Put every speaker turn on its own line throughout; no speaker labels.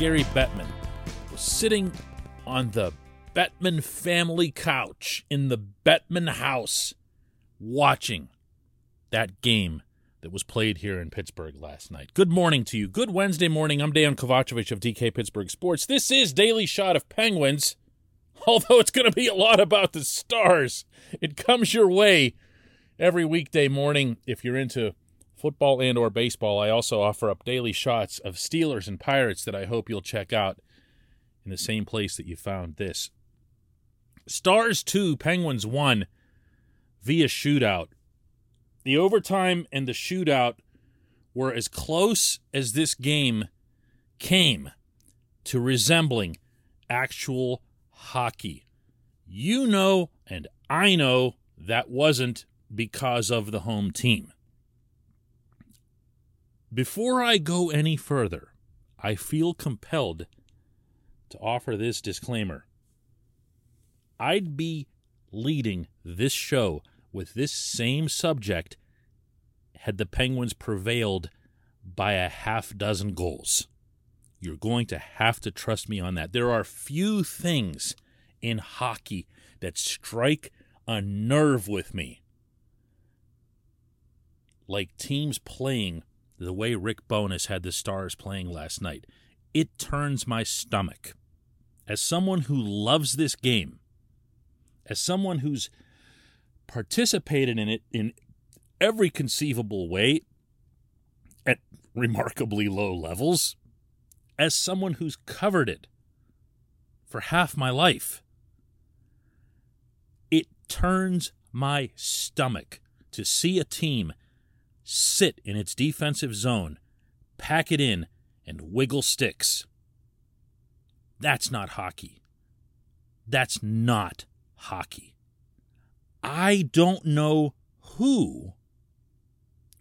Gary Bettman was sitting on the Bettman family couch in the Bettman house watching that game that was played here in Pittsburgh last night. Good morning to you. Good Wednesday morning. I'm Dan Kovacevic of DK Pittsburgh Sports. This is Daily Shot of Penguins, although it's going to be a lot about the Stars. It comes your way every weekday morning if you're into football and or baseball. I also offer up daily shots of Steelers and Pirates that I hope you'll check out in the same place that you found this. Stars 2, Penguins 1 via shootout. The overtime and the shootout were as close as this game came to resembling actual hockey. You know, and I know that wasn't because of the home team. Before I go any further, I feel compelled to offer this disclaimer. I'd be leading this show with this same subject had the Penguins prevailed by a half dozen goals. You're going to have to trust me on that. There are few things in hockey that strike a nerve with me like teams playing the way Rick Bowness had the Stars playing last night. It turns my stomach. As someone who loves this game, as someone who's participated in it in every conceivable way at remarkably low levels, as someone who's covered it for half my life, it turns my stomach to see a team sit in its defensive zone, pack it in, and wiggle sticks. That's not hockey. That's not hockey. I don't know who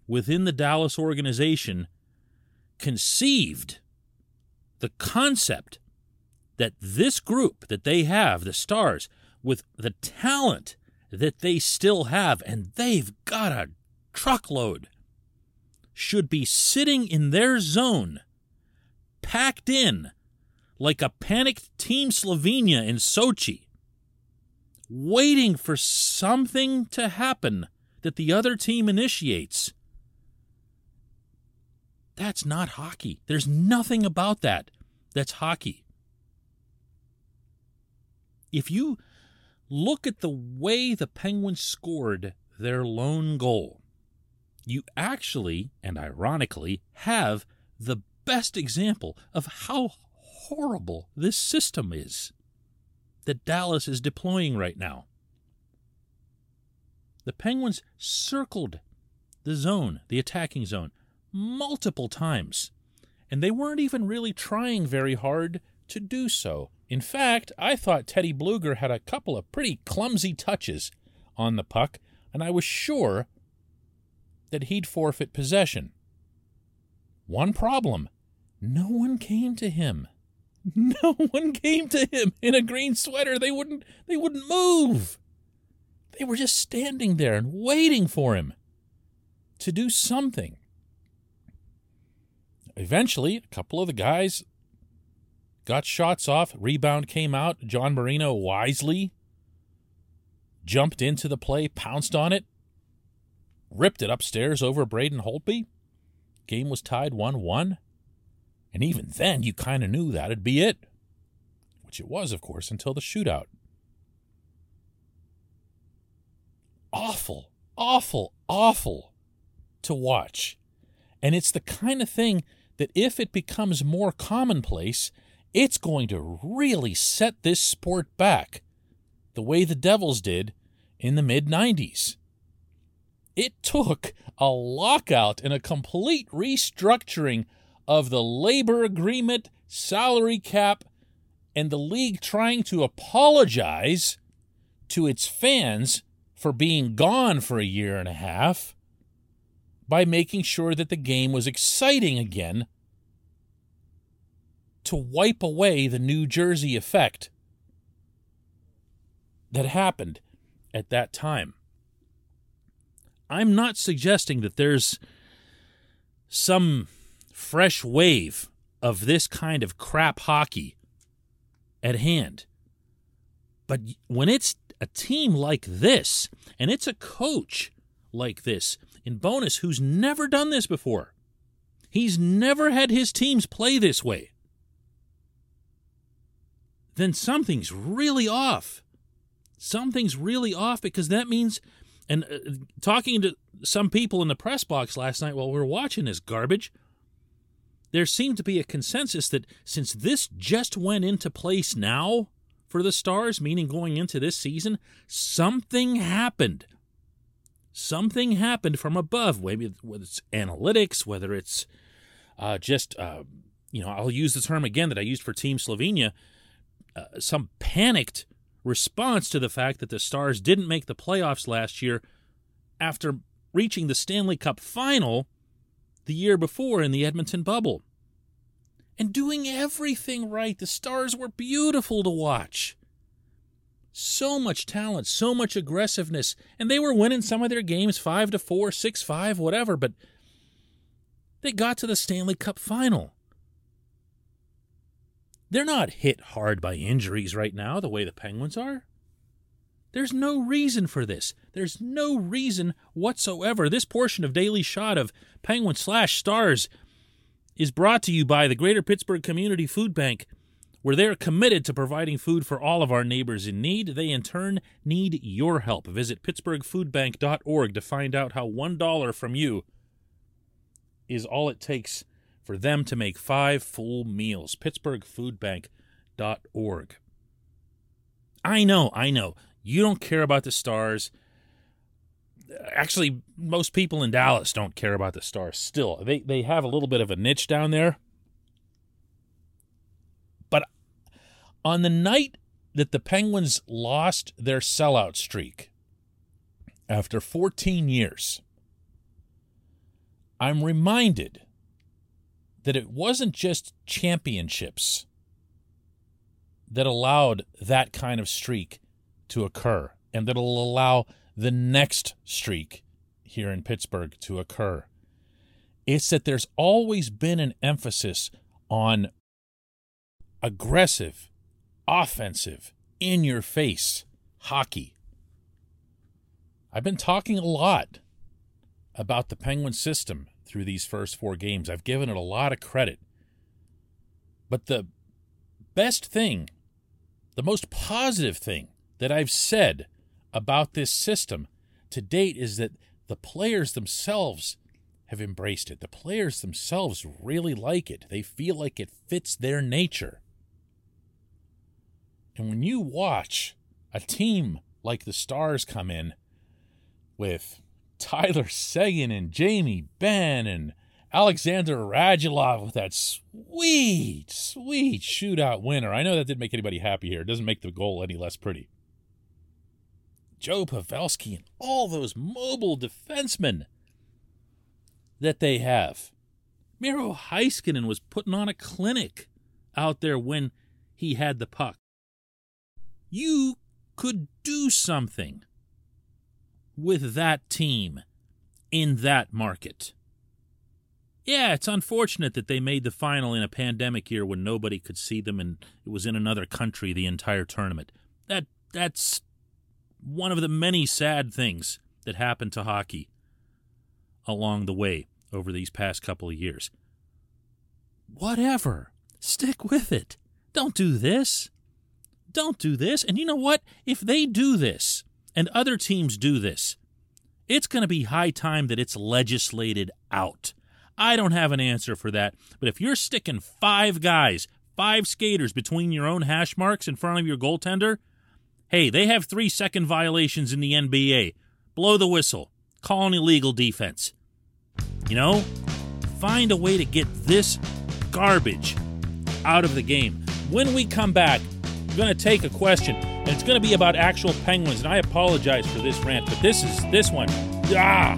within the Dallas organization conceived the concept that this group that they have, the Stars, with the talent that they still have, and they've got a truckload, should be sitting in their zone, packed in like a panicked Team Slovenia in Sochi, waiting for something to happen that the other team initiates. That's not hockey. There's nothing about that that's hockey. If you look at the way the Penguins scored their lone goal, you actually, and ironically, have the best example of how horrible this system is that Dallas is deploying right now. The Penguins circled the zone, the attacking zone, multiple times, and they weren't even really trying very hard to do so. In fact, I thought Teddy Blueger had a couple of pretty clumsy touches on the puck, and I was sure that he'd forfeit possession. One problem no one came to him. No one came to him in a green sweater. They wouldn't they wouldn't move. They were just standing there and waiting for him to do something. Eventually, a couple of the guys got shots off. Rebound came out. John Marino wisely jumped into the play, pounced on it, ripped it upstairs over Braden Holtby. Game was tied 1 1. And even then, you kind of knew that'd be it, which it was, of course, until the shootout. Awful, awful, awful to watch. And it's the kind of thing that if it becomes more commonplace, it's going to really set this sport back the way the Devils did in the mid 90s. It took a lockout and a complete restructuring of the labor agreement, salary cap, and the league trying to apologize to its fans for being gone for a year and a half by making sure that the game was exciting again to wipe away the New Jersey effect that happened at that time. I'm not suggesting that there's some fresh wave of this kind of crap hockey at hand. But when it's a team like this, and it's a coach like this, in Bowness, who's never done this before, he's never had his teams play this way, then something's really off. Something's really off because that means, and uh, talking to some people in the press box last night while we were watching this garbage, there seemed to be a consensus that since this just went into place now for the Stars, meaning going into this season, something happened. Something happened from above, maybe whether it's analytics, whether it's uh, just, uh, you know, I'll use the term again that I used for Team Slovenia, uh, some panicked response to the fact that the Stars didn't make the playoffs last year after reaching the Stanley Cup final the year before in the Edmonton bubble. And doing everything right. The Stars were beautiful to watch. So much talent, so much aggressiveness, and they were winning some of their games 5 to 4, 6 5, whatever, but they got to the Stanley Cup final. They're not hit hard by injuries right now the way the Penguins are. There's no reason for this. There's no reason whatsoever. This portion of Daily Shot of Penguin slash Stars is brought to you by the Greater Pittsburgh Community Food Bank, where they're committed to providing food for all of our neighbors in need. They, in turn, need your help. Visit pittsburghfoodbank.org to find out how $1 from you is all it takes for them to make five full meals. pittsburghfoodbank.org. I know, I know. You don't care about the stars. Actually, most people in Dallas don't care about the stars still. They they have a little bit of a niche down there. But on the night that the Penguins lost their sellout streak after 14 years, I'm reminded that it wasn't just championships that allowed that kind of streak to occur and that'll allow the next streak here in Pittsburgh to occur. It's that there's always been an emphasis on aggressive, offensive, in your face hockey. I've been talking a lot about the Penguin system through these first four games. I've given it a lot of credit. But the best thing, the most positive thing that I've said about this system to date is that the players themselves have embraced it. The players themselves really like it. They feel like it fits their nature. And when you watch a team like the Stars come in with Tyler Seguin and Jamie Benn and Alexander Radulov with that sweet, sweet shootout winner. I know that didn't make anybody happy here. It doesn't make the goal any less pretty. Joe Pavelski and all those mobile defensemen that they have. Miro Heiskanen was putting on a clinic out there when he had the puck. You could do something with that team in that market. Yeah, it's unfortunate that they made the final in a pandemic year when nobody could see them and it was in another country the entire tournament. That that's one of the many sad things that happened to hockey along the way over these past couple of years. Whatever. Stick with it. Don't do this. Don't do this. And you know what? If they do this and other teams do this, it's going to be high time that it's legislated out. I don't have an answer for that. But if you're sticking five guys, five skaters between your own hash marks in front of your goaltender, hey, they have three second violations in the NBA. Blow the whistle. Call an illegal defense. You know, find a way to get this garbage out of the game. When we come back, going to take a question, and it's going to be about actual penguins. And I apologize for this rant, but this is this one. Ah!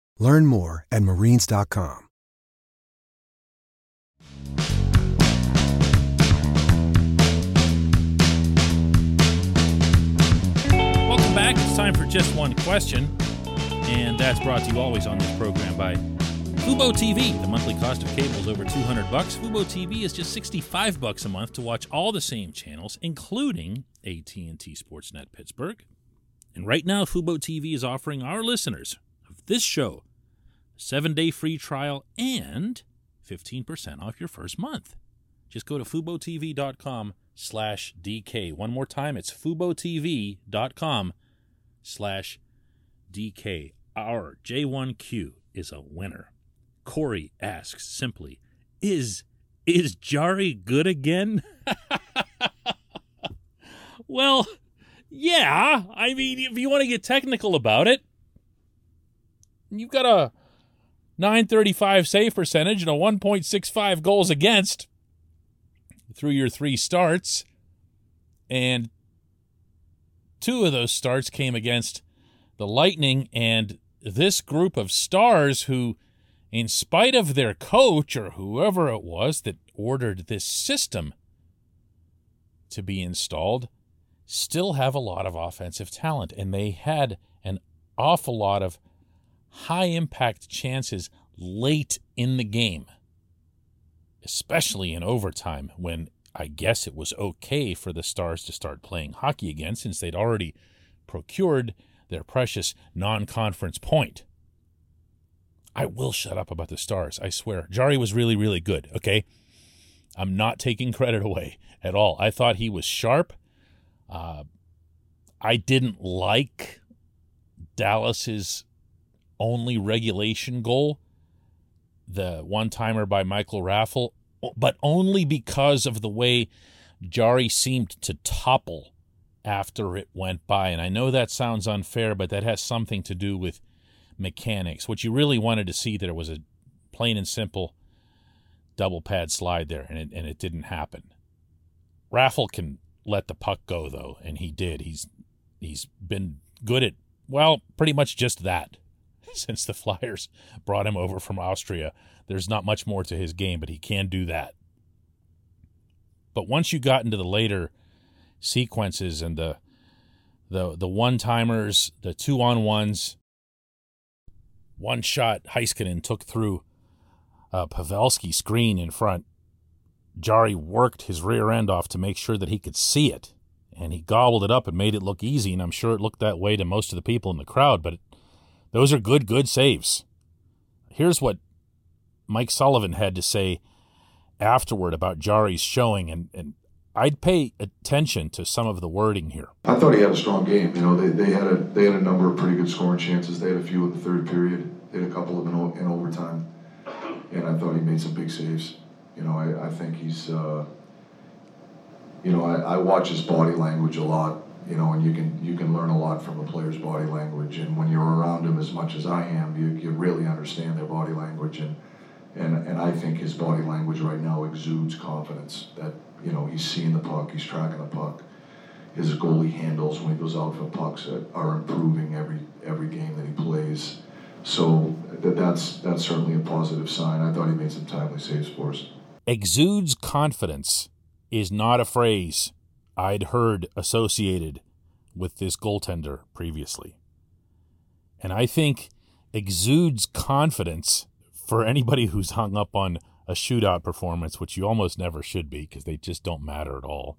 Learn more at marines.com.
Welcome back. It's time for just one question, and that's brought to you always on this program by Fubo TV. The monthly cost of cable is over 200 bucks. Fubo TV is just 65 bucks a month to watch all the same channels, including AT&T Sportsnet Pittsburgh. And right now, Fubo TV is offering our listeners of this show a seven-day free trial and 15% off your first month. Just go to FuboTV.com slash DK. One more time, it's FuboTV.com slash DK. Our J1Q is a winner. Corey asks simply, is is Jarry good again? well, yeah. I mean, if you want to get technical about it, you've got a 935 save percentage and a 1.65 goals against through your three starts. And two of those starts came against the Lightning and this group of stars who, in spite of their coach or whoever it was that ordered this system to be installed, still have a lot of offensive talent. And they had an awful lot of high impact chances late in the game, especially in overtime when I guess it was okay for the Stars to start playing hockey again since they'd already procured their precious non conference point. I will shut up about the Stars, I swear. Jarry was really, really good, okay? I'm not taking credit away at all. I thought he was sharp. Uh, I didn't like Dallas's only regulation goal, the one timer by Michael Raffl, but only because of the way Jarry seemed to topple after it went by. And I know that sounds unfair, but that has something to do with mechanics. What you really wanted to see there was a plain and simple double pad slide there, and it, and it didn't happen. Raffl can let the puck go though, and he did. He's he's been good at well, pretty much just that since the Flyers brought him over from Austria. There's not much more to his game, but he can do that. But once you got into the later sequences and the the the one timers, the two on ones, one shot Heiskanen took through a Pavelski screen in front. Jarry worked his rear end off to make sure that he could see it, and he gobbled it up and made it look easy. And I'm sure it looked that way to most of the people in the crowd, but those are good, good saves. Here's what Mike Sullivan had to say afterward about Jarry's showing, and, and I'd pay attention to some of the wording here.
I thought he had a strong game. You know, they, they had a they had a number of pretty good scoring chances. They had a few in the third period. They had a couple of them in, in overtime, and I thought he made some big saves. You know, I, I think he's. Uh, you know, I, I watch his body language a lot. You know, and you can you can learn a lot from a player's body language. And when you're around him as much as I am, you, you really understand their body language. And and and I think his body language right now exudes confidence that you know, he's seeing the puck, he's tracking the puck. His goalie handles when he goes out for pucks are improving every every game that he plays. So that that's that's certainly a positive sign. I thought he made some timely saves for us.
Exudes confidence is not a phrase I'd heard associated with this goaltender previously. And I think exudes confidence for anybody who's hung up on a shootout performance, which you almost never should be because they just don't matter at all.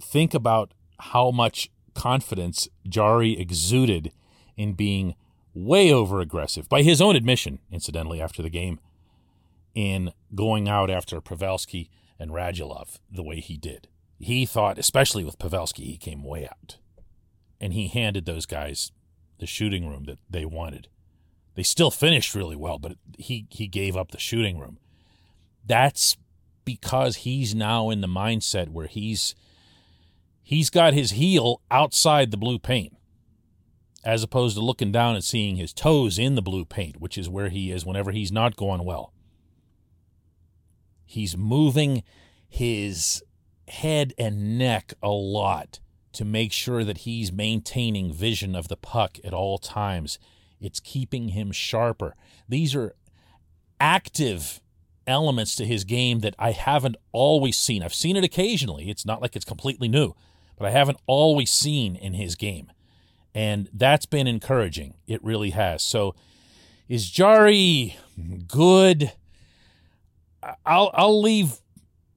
Think about how much confidence Jarry exuded in being way over aggressive, by his own admission, incidentally, after the game, in going out after Pavelski and Radulov the way he did. He thought, especially with Pavelski, he came way out. And he handed those guys the shooting room that they wanted. They still finished really well, but he he gave up the shooting room. That's because he's now in the mindset where he's he's got his heel outside the blue paint as opposed to looking down and seeing his toes in the blue paint, which is where he is whenever he's not going well. He's moving his head and neck a lot to make sure that he's maintaining vision of the puck at all times it's keeping him sharper. These are active elements to his game that I haven't always seen. I've seen it occasionally. It's not like it's completely new, but I haven't always seen in his game. And that's been encouraging. It really has. So is Jarry good? I'll I'll leave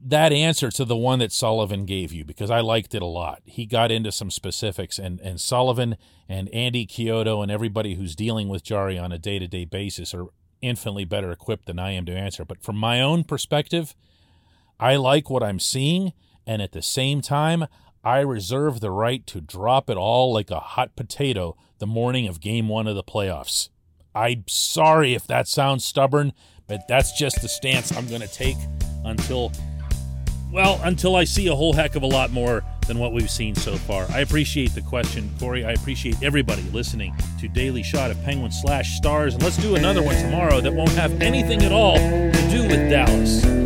that answer to the one that Sullivan gave you because I liked it a lot. He got into some specifics, and, and Sullivan and Andy Chiodo and everybody who's dealing with Jarry on a day to day basis are infinitely better equipped than I am to answer. But from my own perspective, I like what I'm seeing, and at the same time, I reserve the right to drop it all like a hot potato the morning of game one of the playoffs. I'm sorry if that sounds stubborn, but that's just the stance I'm going to take until well, until I see a whole heck of a lot more than what we've seen so far. I appreciate the question, Corey. I appreciate everybody listening to Daily Shot of Penguin slash Stars. And let's do another one tomorrow that won't have anything at all to do with Dallas.